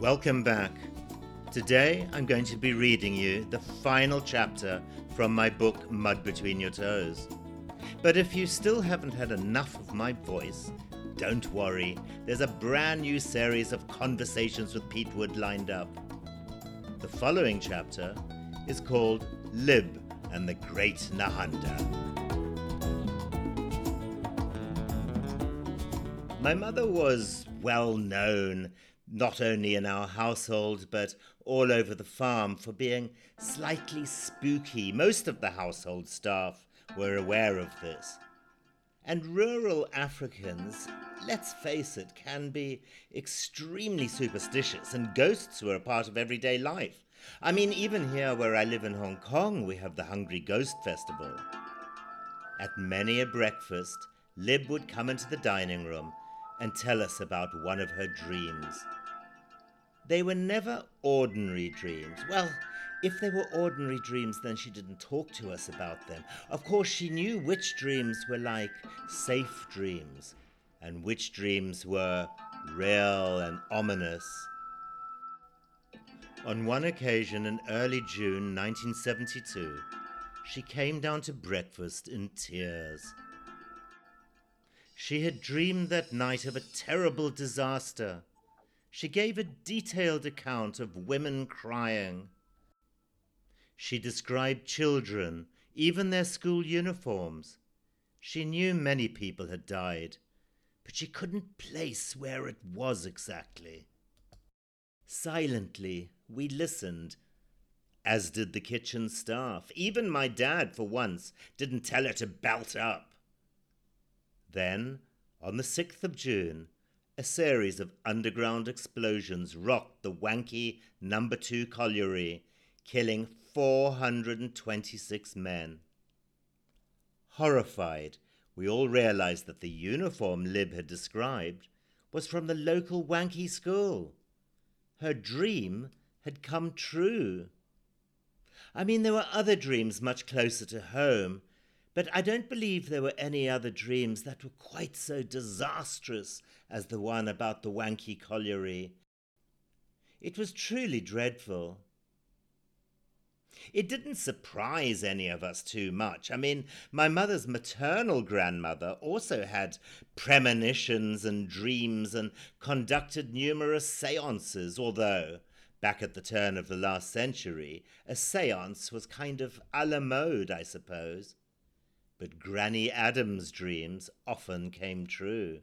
Welcome back. Today I'm going to be reading you the final chapter from my book Mud Between Your Toes. But if you still haven't had enough of my voice, don't worry, there's a brand new series of conversations with Pete Wood lined up. The following chapter is called Lib and the Great Nahanda. My mother was well known not only in our household but all over the farm for being slightly spooky. Most of the household staff were aware of this. And rural Africans, let's face it, can be extremely superstitious, and ghosts were a part of everyday life. I mean, even here where I live in Hong Kong, we have the Hungry Ghost Festival. At many a breakfast, Lib would come into the dining room and tell us about one of her dreams. They were never ordinary dreams. Well, if they were ordinary dreams, then she didn't talk to us about them. Of course, she knew which dreams were like safe dreams and which dreams were real and ominous. On one occasion in early June 1972, she came down to breakfast in tears. She had dreamed that night of a terrible disaster she gave a detailed account of women crying. She described children, even their school uniforms. She knew many people had died, but she couldn't place where it was exactly. Silently, we listened, as did the kitchen staff. Even my dad, for once, didn't tell her to belt up. Then, on the 6th of June, a series of underground explosions rocked the Wankie Number 2 colliery, killing 426 men. Horrified, we all realized that the uniform Lib had described was from the local Wankie school. Her dream had come true. I mean, there were other dreams much closer to home, but I don't believe there were any other dreams that were quite so disastrous as the one about the Wankie colliery. It was truly dreadful. It didn't surprise any of us too much. I mean, my mother's maternal grandmother also had premonitions and dreams and conducted numerous seances, although, back at the turn of the last century, a seance was kind of a la mode, I suppose but Granny Adams' dreams often came true.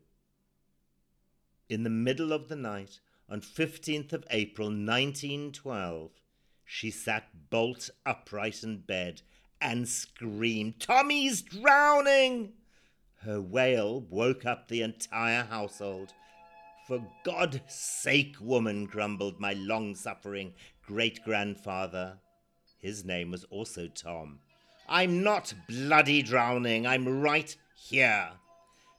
In the middle of the night, on 15th of April 1912, she sat bolt upright in bed and screamed, Tommy's drowning! Her wail woke up the entire household. For God's sake, woman, grumbled my long suffering great grandfather. His name was also Tom. I'm not bloody drowning. I'm right here.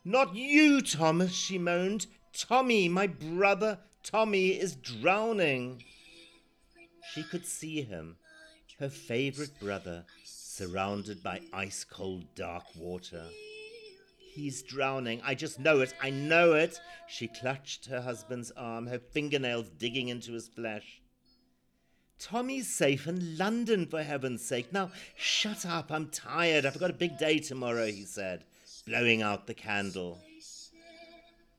Not you, Thomas, she moaned. Tommy, my brother Tommy, is drowning. She could see him, her favorite brother, surrounded by ice cold dark water. He's drowning. I just know it. I know it. She clutched her husband's arm, her fingernails digging into his flesh. Tommy's safe in London, for heaven's sake. Now, shut up. I'm tired. I've got a big day tomorrow, he said, blowing out the candle.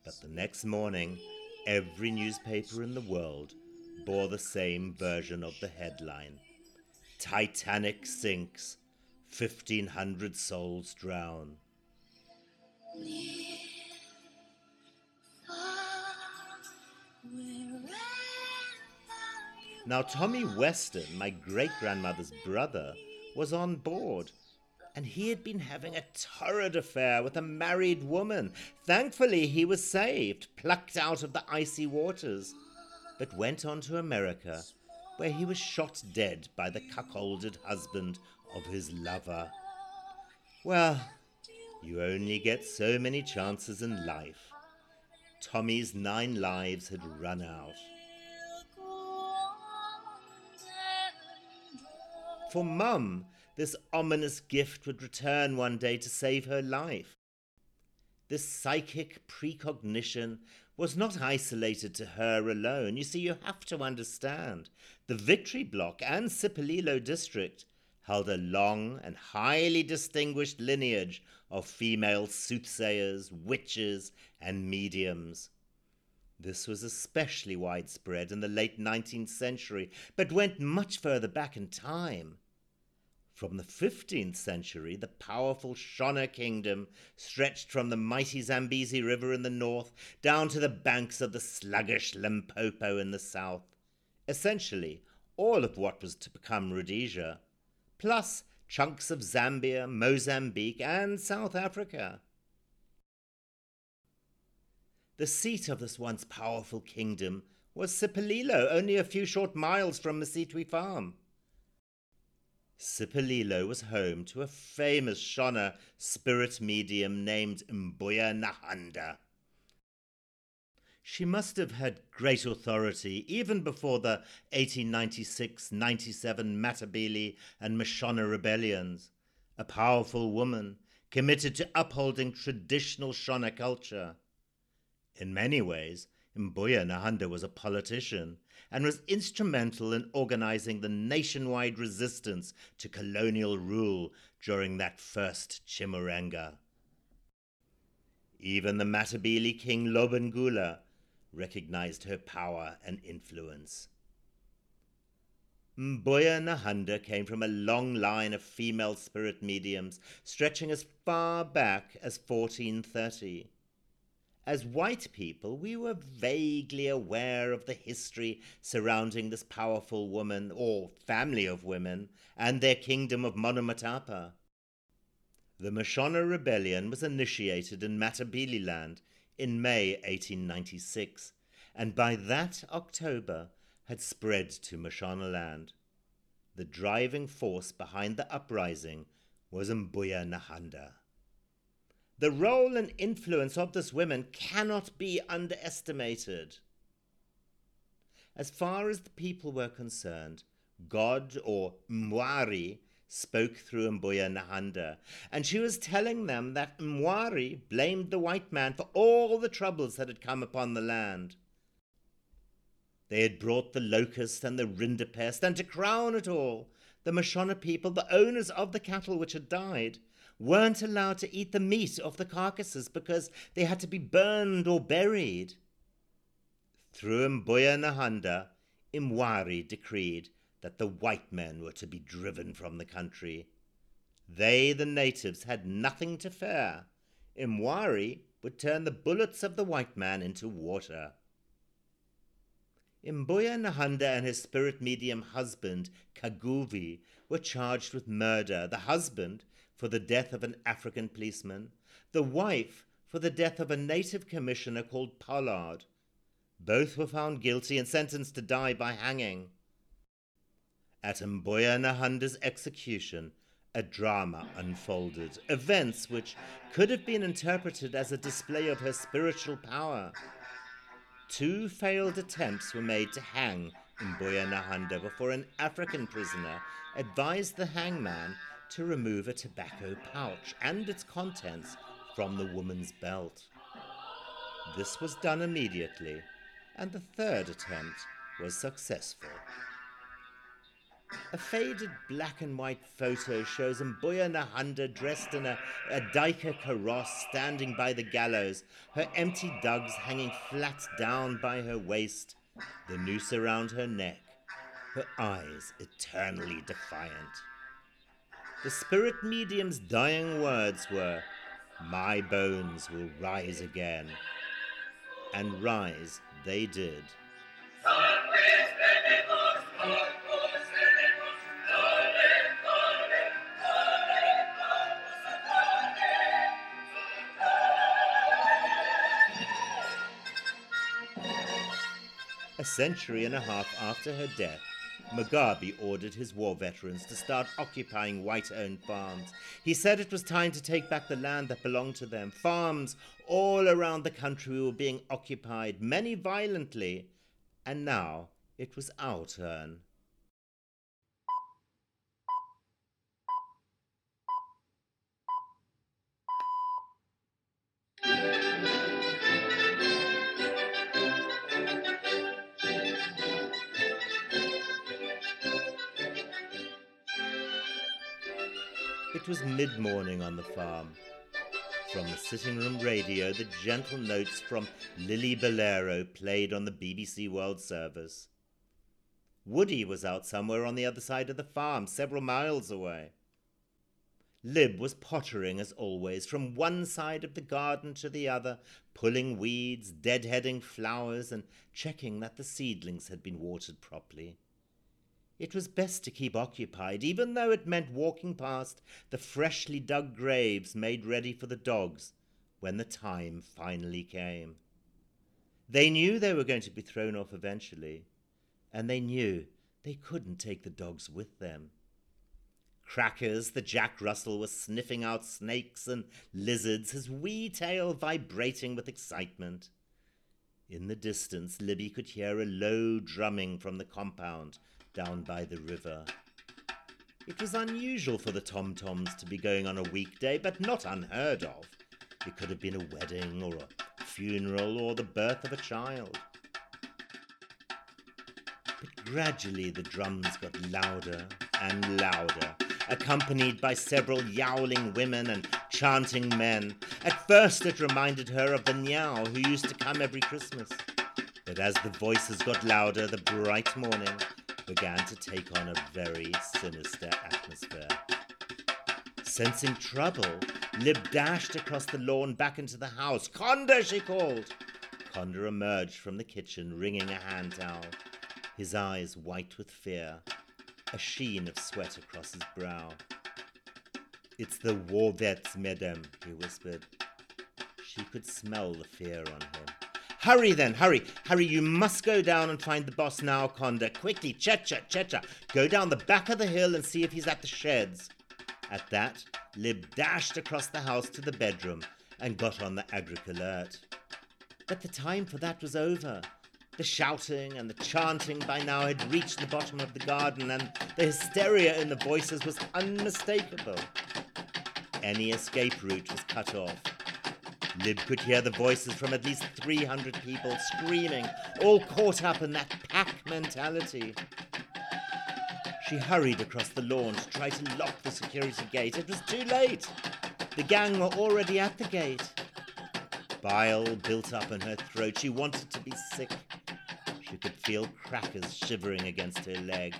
But the next morning, every newspaper in the world bore the same version of the headline Titanic sinks, 1,500 souls drown. Now, Tommy Weston, my great grandmother's brother, was on board, and he had been having a torrid affair with a married woman. Thankfully, he was saved, plucked out of the icy waters, but went on to America, where he was shot dead by the cuckolded husband of his lover. Well, you only get so many chances in life. Tommy's nine lives had run out. For Mum, this ominous gift would return one day to save her life. This psychic precognition was not isolated to her alone. You see, you have to understand the Victory Block and Sipolilo district held a long and highly distinguished lineage of female soothsayers, witches, and mediums. This was especially widespread in the late 19th century, but went much further back in time. From the 15th century, the powerful Shona kingdom stretched from the mighty Zambezi River in the north down to the banks of the sluggish Limpopo in the south. Essentially, all of what was to become Rhodesia, plus chunks of Zambia, Mozambique, and South Africa. The seat of this once powerful kingdom was Sipolilo, only a few short miles from Mositwi Farm. Sipolilo was home to a famous Shona spirit medium named Mbuya Nahanda. She must have had great authority even before the 1896 97 Matabele and Mashona rebellions. A powerful woman committed to upholding traditional Shona culture. In many ways, Mbuya Nahanda was a politician and was instrumental in organizing the nationwide resistance to colonial rule during that first Chimurenga. Even the Matabele king Lobengula recognized her power and influence. Mbuya Nahanda came from a long line of female spirit mediums stretching as far back as 1430. As white people, we were vaguely aware of the history surrounding this powerful woman, or family of women, and their kingdom of Monomotapa. The Mashona Rebellion was initiated in Matabele land in May 1896, and by that October had spread to Mashonaland. The driving force behind the uprising was Mbuya Nahanda. The role and influence of this woman cannot be underestimated. As far as the people were concerned, God or Mwari spoke through Mbuya Nahanda, and she was telling them that Mwari blamed the white man for all the troubles that had come upon the land. They had brought the locust and the rinderpest, and to crown it all, the Mashona people, the owners of the cattle which had died, weren't allowed to eat the meat of the carcasses because they had to be burned or buried. Through Mbuya Nahanda, Imwari decreed that the white men were to be driven from the country. They, the natives, had nothing to fear. Imwari would turn the bullets of the white man into water. Mbuya Nahanda and his spirit medium husband, Kaguvi, were charged with murder. The husband, for the death of an African policeman, the wife for the death of a native commissioner called Pollard. Both were found guilty and sentenced to die by hanging. At Mbuya Nahanda's execution, a drama unfolded, events which could have been interpreted as a display of her spiritual power. Two failed attempts were made to hang Mbuya Nahanda before an African prisoner advised the hangman to remove a tobacco pouch and its contents from the woman's belt. This was done immediately, and the third attempt was successful. A faded black and white photo shows Mbuya Nahanda dressed in a, a duiker kaross standing by the gallows, her empty dugs hanging flat down by her waist, the noose around her neck, her eyes eternally defiant. The spirit medium's dying words were, My bones will rise again. And rise they did. A century and a half after her death, Mugabe ordered his war veterans to start occupying white owned farms. He said it was time to take back the land that belonged to them. Farms all around the country were being occupied, many violently, and now it was our turn. Was mid morning on the farm. From the sitting room radio, the gentle notes from Lilliburlero played on the BBC World Service. Woody was out somewhere on the other side of the farm, several miles away. Lib was pottering as always from one side of the garden to the other, pulling weeds, deadheading flowers, and checking that the seedlings had been watered properly. It was best to keep occupied, even though it meant walking past the freshly dug graves made ready for the dogs when the time finally came. They knew they were going to be thrown off eventually, and they knew they couldn't take the dogs with them. Crackers, the Jack Russell, was sniffing out snakes and lizards, his wee tail vibrating with excitement. In the distance, Libby could hear a low drumming from the compound down by the river. It was unusual for the Tom Toms to be going on a weekday, but not unheard of. It could have been a wedding or a funeral or the birth of a child. But gradually the drums got louder and louder, accompanied by several yowling women and chanting men. At first it reminded her of the Nyao who used to come every Christmas. But as the voices got louder, the bright morning began to take on a very sinister atmosphere. Sensing trouble, Lib dashed across the lawn back into the house. Conda, she called. Conda emerged from the kitchen, wringing a hand towel, his eyes white with fear, a sheen of sweat across his brow. It's the war vets, madame, he whispered. She could smell the fear on him. Hurry then, hurry, hurry, you must go down and find the boss now, Conda. Quickly, Checha, Checha, go down the back of the hill and see if he's at the sheds. At that, Lib dashed across the house to the bedroom and got on the agric alert. But the time for that was over. The shouting and the chanting by now had reached the bottom of the garden, and the hysteria in the voices was unmistakable. Any escape route was cut off. Lib could hear the voices from at least 300 people screaming, all caught up in that pack mentality. She hurried across the lawn to try to lock the security gate. It was too late. The gang were already at the gate. Bile built up in her throat. She wanted to be sick. She could feel crackers shivering against her leg.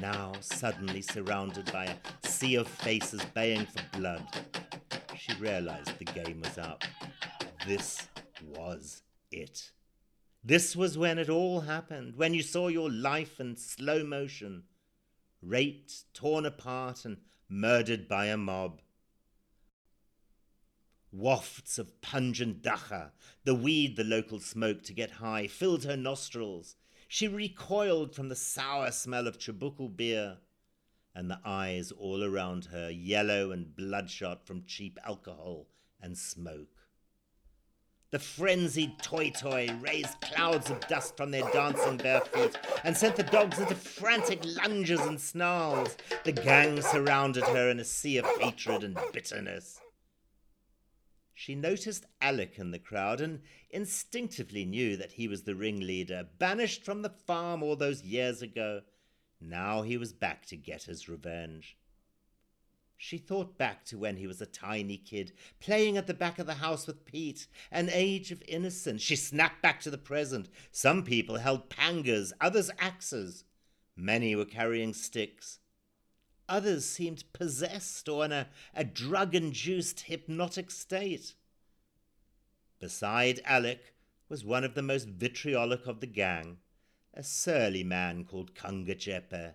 Now, suddenly surrounded by a sea of faces baying for blood, realized the game was up. This was it. This was when it all happened, when you saw your life in slow motion, raped, torn apart, and murdered by a mob. Wafts of pungent dagga, the weed the locals smoked to get high, filled her nostrils. She recoiled from the sour smell of Chibuku beer and the eyes all around her yellow and bloodshot from cheap alcohol and smoke. The frenzied toy toy raised clouds of dust from their dancing bare feet and sent the dogs into frantic lunges and snarls. The gang surrounded her in a sea of hatred and bitterness. She noticed Alec in the crowd and instinctively knew that he was the ringleader, banished from the farm all those years ago now he was back to get his revenge. She thought back to when he was a tiny kid, playing at the back of the house with Pete, an age of innocence. She snapped back to the present. Some people held pangas, others axes. Many were carrying sticks. Others seemed possessed or in a, a drug induced hypnotic state. Beside Alec was one of the most vitriolic of the gang, a surly man called Kunga Kangachepe.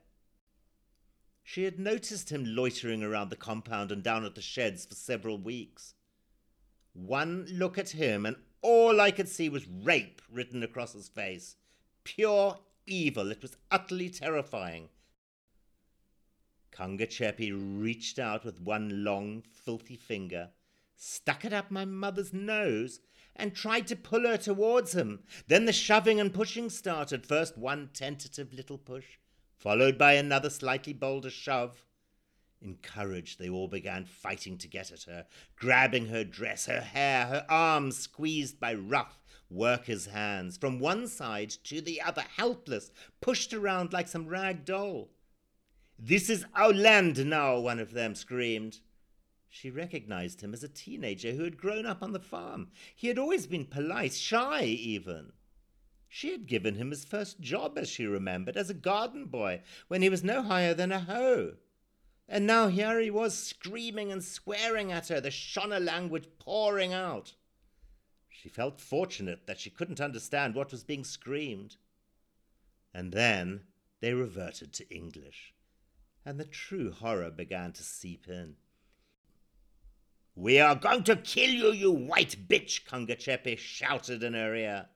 She had noticed him loitering around the compound and down at the sheds for several weeks. One look at him, and all I could see was rape written across his face. Pure evil. It was utterly terrifying. Kangachepe reached out with one long, filthy finger, stuck it up my mother's nose, and tried to pull her towards him. Then the shoving and pushing started. First one tentative little push, followed by another slightly bolder shove. Encouraged, they all began fighting to get at her, grabbing her dress, her hair, her arms squeezed by rough workers' hands, from one side to the other, helpless, pushed around like some rag doll. This is our land now, one of them screamed. She recognized him as a teenager who had grown up on the farm. He had always been polite, shy even. She had given him his first job, as she remembered, as a garden boy, when he was no higher than a hoe. And now here he was screaming and swearing at her, the Shona language pouring out. She felt fortunate that she couldn't understand what was being screamed. And then they reverted to English, and the true horror began to seep in. We are going to kill you, you white bitch, Kungachepe shouted in her ear.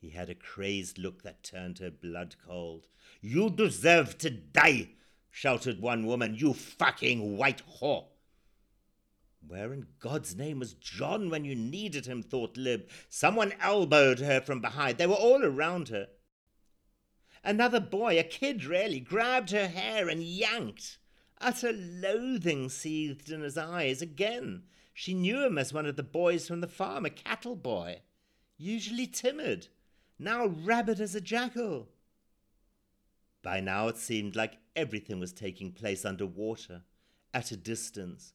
He had a crazed look that turned her blood cold. You deserve to die, shouted one woman, you fucking white whore. Where in God's name was John when you needed him, thought Lib. Someone elbowed her from behind. They were all around her. Another boy, a kid really, grabbed her hair and yanked. Utter loathing seethed in his eyes again. She knew him as one of the boys from the farm, a cattle boy. Usually timid, now rabid as a jackal. By now it seemed like everything was taking place under water, at a distance,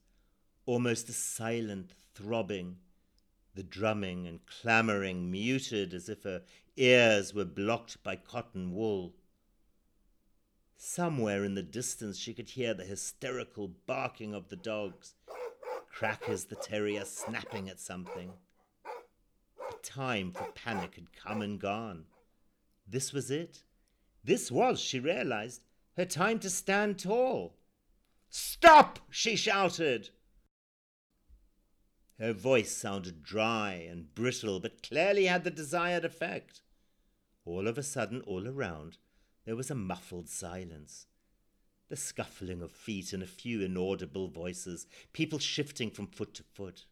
almost a silent throbbing, the drumming and clamouring muted as if her ears were blocked by cotton wool. Somewhere in the distance she could hear the hysterical barking of the dogs, Crackers the terrier snapping at something. The time for panic had come and gone. This was it. This was, she realized, her time to stand tall. Stop! she shouted. Her voice sounded dry and brittle, but clearly had the desired effect. All of a sudden, all around, there was a muffled silence. The scuffling of feet and a few inaudible voices, people shifting from foot to foot.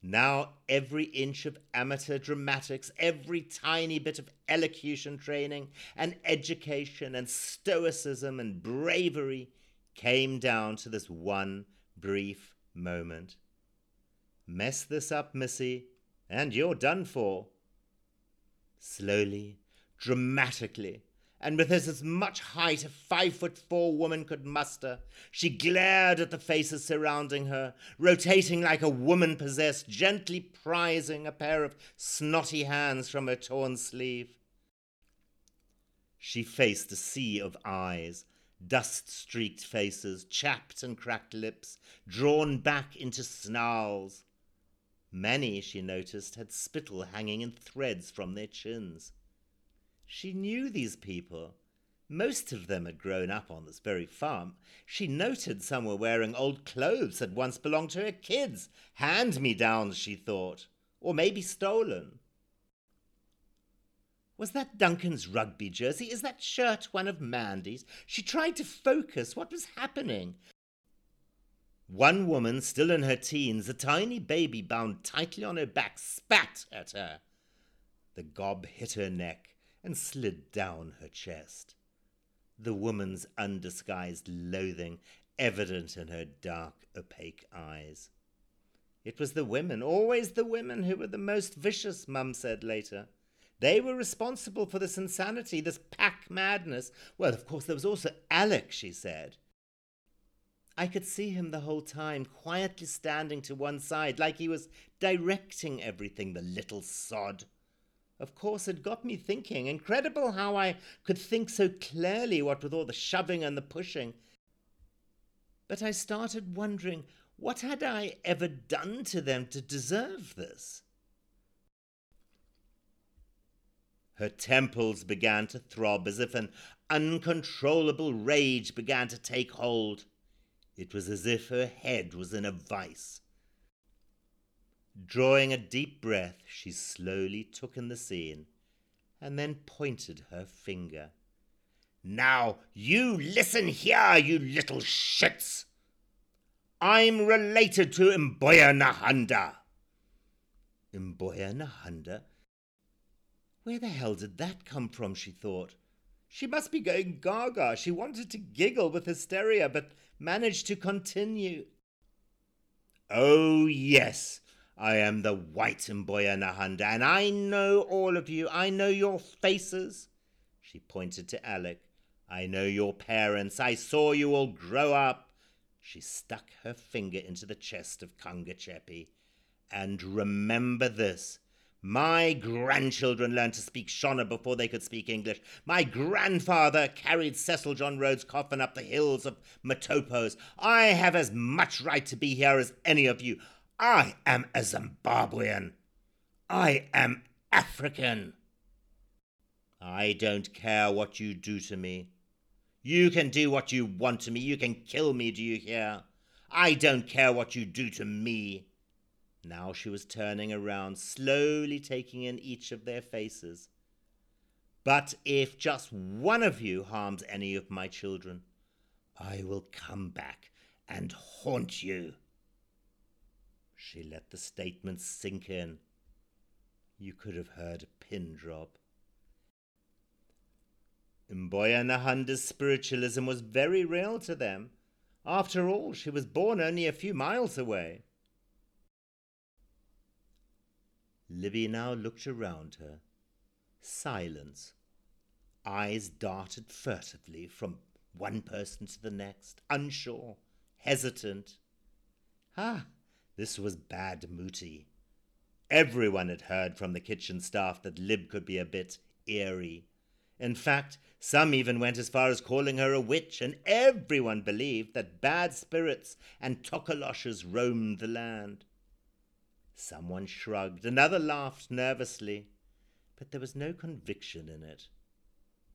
Now, every inch of amateur dramatics, every tiny bit of elocution training and education and stoicism and bravery came down to this one brief moment. Mess this up, Missy, and you're done for. Slowly, dramatically, and with as much height a five foot four woman could muster, she glared at the faces surrounding her, rotating like a woman possessed, gently prizing a pair of snotty hands from her torn sleeve. She faced a sea of eyes, dust streaked faces, chapped and cracked lips, drawn back into snarls. Many, she noticed, had spittle hanging in threads from their chins. She knew these people. Most of them had grown up on this very farm. She noted some were wearing old clothes that once belonged to her kids. Hand me downs, she thought, or maybe stolen. Was that Duncan's rugby jersey? Is that shirt one of Mandy's? She tried to focus. What was happening? One woman, still in her teens, a tiny baby bound tightly on her back, spat at her. The gob hit her neck and slid down her chest. The woman's undisguised loathing evident in her dark, opaque eyes. It was the women, always the women, who were the most vicious, Mum said later. They were responsible for this insanity, this pack madness. Well, of course, there was also Alec, she said. I could see him the whole time, quietly standing to one side, like he was directing everything, the little sod. Of course, it got me thinking. Incredible how I could think so clearly, what with all the shoving and the pushing. But I started wondering what had I ever done to them to deserve this? Her temples began to throb as if an uncontrollable rage began to take hold. It was as if her head was in a vice. Drawing a deep breath, she slowly took in the scene and then pointed her finger. Now, you listen here, you little shits! I'm related to Mbuya Nahanda. Mbuya Nahanda? Where the hell did that come from? she thought. She must be going gaga. She wanted to giggle with hysteria, but managed to continue. Oh, yes, I am the white Mbuya Nahanda, and I know all of you. I know your faces. She pointed to Alec. I know your parents. I saw you all grow up. She stuck her finger into the chest of Kunga Chepi. And remember this. My grandchildren learned to speak Shona before they could speak English. My grandfather carried Cecil John Rhodes' coffin up the hills of Matopos. I have as much right to be here as any of you. I am a Zimbabwean. I am African. I don't care what you do to me. You can do what you want to me. You can kill me, do you hear? I don't care what you do to me. Now she was turning around, slowly taking in each of their faces. But if just one of you harms any of my children, I will come back and haunt you. She let the statement sink in. You could have heard a pin drop. Mbuya Nahanda's spiritualism was very real to them. After all, she was born only a few miles away. Livy now looked around her. Silence. Eyes darted furtively from one person to the next, unsure, hesitant. Ah, this was bad Muti. Everyone had heard from the kitchen staff that Lib could be a bit eerie. In fact, some even went as far as calling her a witch, and everyone believed that bad spirits and tokoloshes roamed the land. Someone shrugged, another laughed nervously, but there was no conviction in it.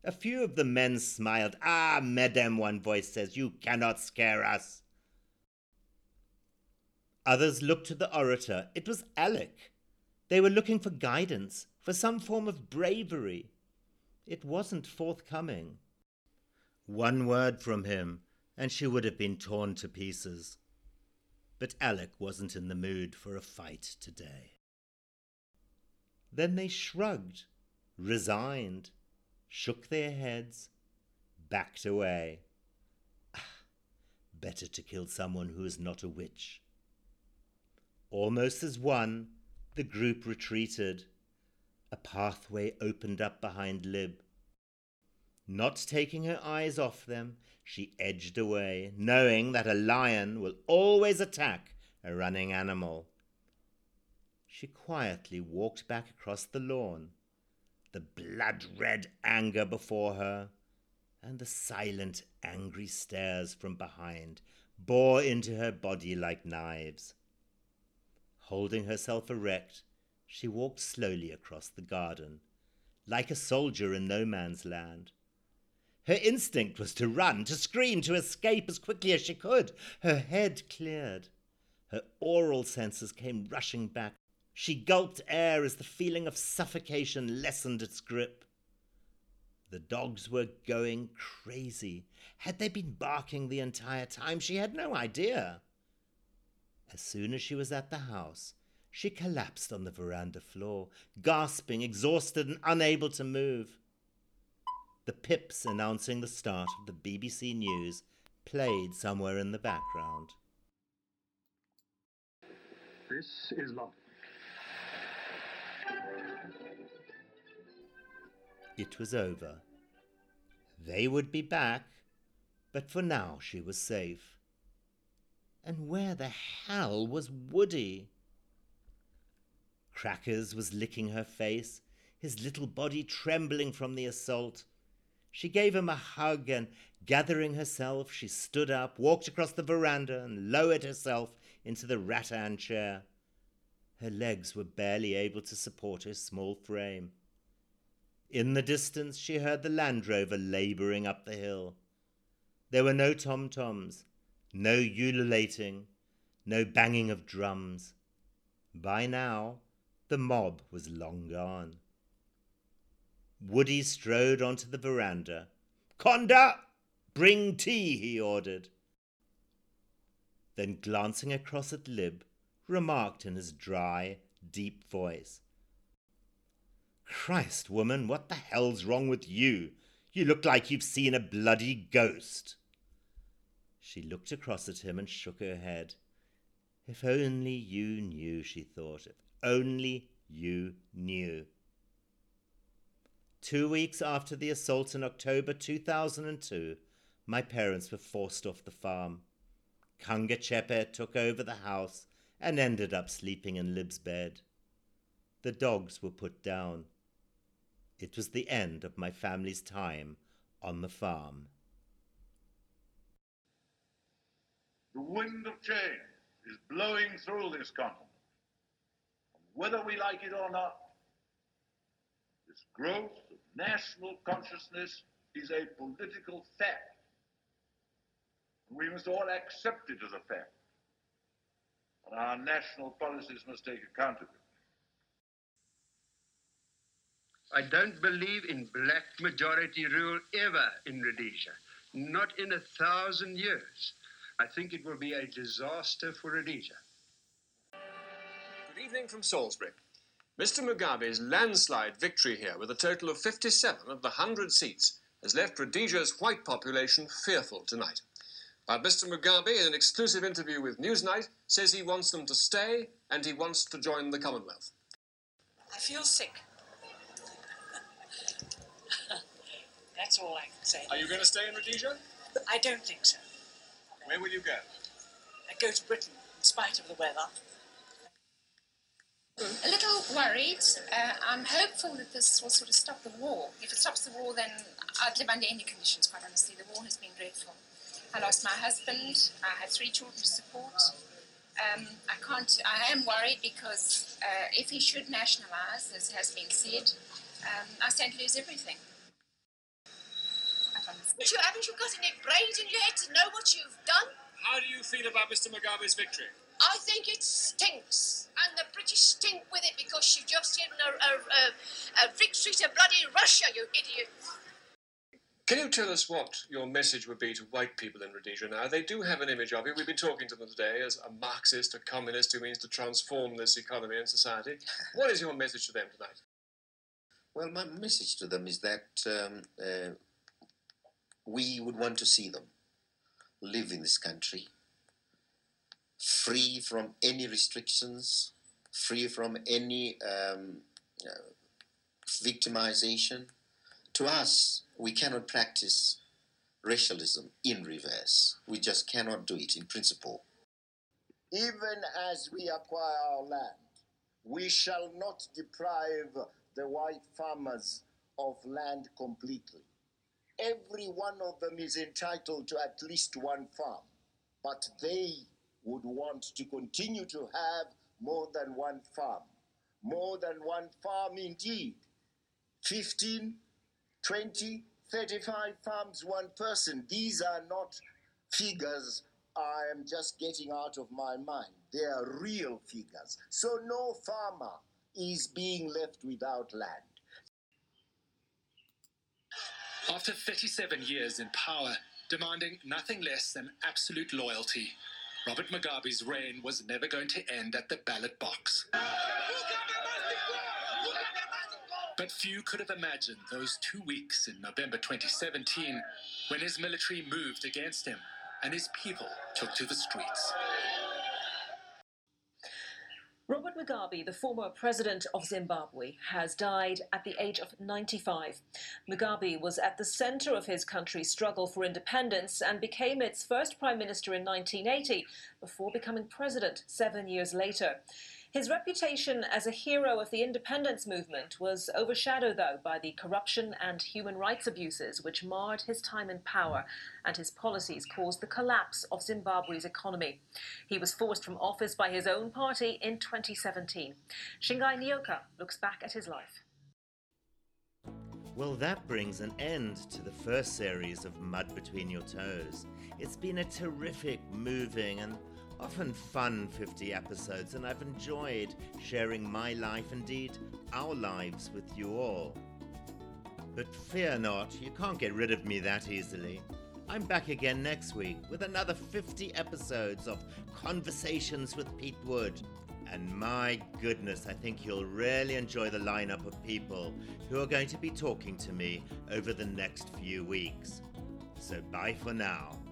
A few of the men smiled. Ah, madame, one voice says, you cannot scare us. Others looked to the orator. It was Alec. They were looking for guidance, for some form of bravery. It wasn't forthcoming. One word from him, and she would have been torn to pieces but Alec wasn't in the mood for a fight today. Then they shrugged, resigned, shook their heads, backed away. Ah, better to kill someone who is not a witch. Almost as one, the group retreated. A pathway opened up behind Lib. Not taking her eyes off them, she edged away, knowing that a lion will always attack a running animal. She quietly walked back across the lawn, the blood red anger before her, and the silent, angry stares from behind bore into her body like knives. Holding herself erect, she walked slowly across the garden, like a soldier in no man's land. Her instinct was to run, to scream, to escape as quickly as she could. Her head cleared. Her aural senses came rushing back. She gulped air as the feeling of suffocation lessened its grip. The dogs were going crazy. Had they been barking the entire time? She had no idea. As soon as she was at the house, she collapsed on the veranda floor, gasping, exhausted, and unable to move. The pips announcing the start of the BBC News played somewhere in the background. This is London. It was over. They would be back, but for now she was safe. And where the hell was Woody? Crackers was licking her face, his little body trembling from the assault. She gave him a hug and, gathering herself, she stood up, walked across the veranda, and lowered herself into the rattan chair. Her legs were barely able to support her small frame. In the distance, she heard the Land Rover labouring up the hill. There were no tom toms, no ululating, no banging of drums. By now, the mob was long gone. Woody strode onto the veranda. Conda! Bring tea, he ordered. Then, glancing across at Lib, remarked in his dry, deep voice Christ, woman, what the hell's wrong with you? You look like you've seen a bloody ghost. She looked across at him and shook her head. If only you knew, she thought. If only you knew. Two weeks after the assault in October 2002, my parents were forced off the farm. Kanga Chepe took over the house and ended up sleeping in Lib's bed. The dogs were put down. It was the end of my family's time on the farm. The wind of change is blowing through this continent. And Whether we like it or not, this growth of national consciousness is a political fact. And We must all accept it as a fact. And our national policies must take account of it. I don't believe in black majority rule ever in Rhodesia. Not in a thousand years. I think it will be a disaster for Rhodesia. Good evening from Salisbury. Mr. Mugabe's landslide victory here, with a total of 57 of the 100 seats, has left Rhodesia's white population fearful tonight. But Mr. Mugabe, in an exclusive interview with Newsnight, says he wants them to stay and he wants to join the Commonwealth. I feel sick. That's all I can say. Are you going to stay in Rhodesia? I don't think so. Where will you go? I go to Britain in spite of the weather. A little worried. Uh, I'm hopeful that this will sort of stop the war. If it stops the war, then I'd live under any conditions, quite honestly. The war has been dreadful. I lost my husband. I have three children to support. Um, I can't. I am worried because uh, if he should nationalise, as has been said, um, I stand to lose everything. But you haven't you got any brains in your head to know what you've done? How do you feel about Mr. Mugabe's victory? I think it stinks, and the British stink with it because you've just given a, a, a, a victory to bloody Russia, you idiot. Can you tell us what your message would be to white people in Rhodesia now? They do have an image of you. We've been talking to them today as a Marxist, a communist who means to transform this economy and society. What is your message to them tonight? Well, my message to them is that um, uh, we would want to see them live in this country free from any restrictions, free from any um, uh, victimization. To us, we cannot practice racialism in reverse. We just cannot do it in principle. Even as we acquire our land, we shall not deprive the white farmers of land completely. Every one of them is entitled to at least one farm, but they would want to continue to have more than one farm. More than one farm indeed. 15, 20, 35 farms, one person. These are not figures I am just getting out of my mind. They are real figures. So no farmer is being left without land. After 37 years in power, demanding nothing less than absolute loyalty, Robert Mugabe's reign was never going to end at the ballot box. But few could have imagined those two weeks in November 2017 when his military moved against him and his people took to the streets. Robert Mugabe, the former president of Zimbabwe, has died at the age of 95. Mugabe was at the center of his country's struggle for independence and became its first prime minister in 1980 before becoming president seven years later. His reputation as a hero of the independence movement was overshadowed, though, by the corruption and human rights abuses which marred his time in power, and his policies caused the collapse of Zimbabwe's economy. He was forced from office by his own party in 2017. Shingai Nyoka looks back at his life. Well, that brings an end to the first series of Mud Between Your Toes. It's been a terrific, moving, and often fun 50 episodes, and I've enjoyed sharing my life, indeed our lives, with you all. But fear not, you can't get rid of me that easily. I'm back again next week with another 50 episodes of Conversations with Pete Wood. And my goodness, I think you'll really enjoy the lineup of people who are going to be talking to me over the next few weeks. So bye for now.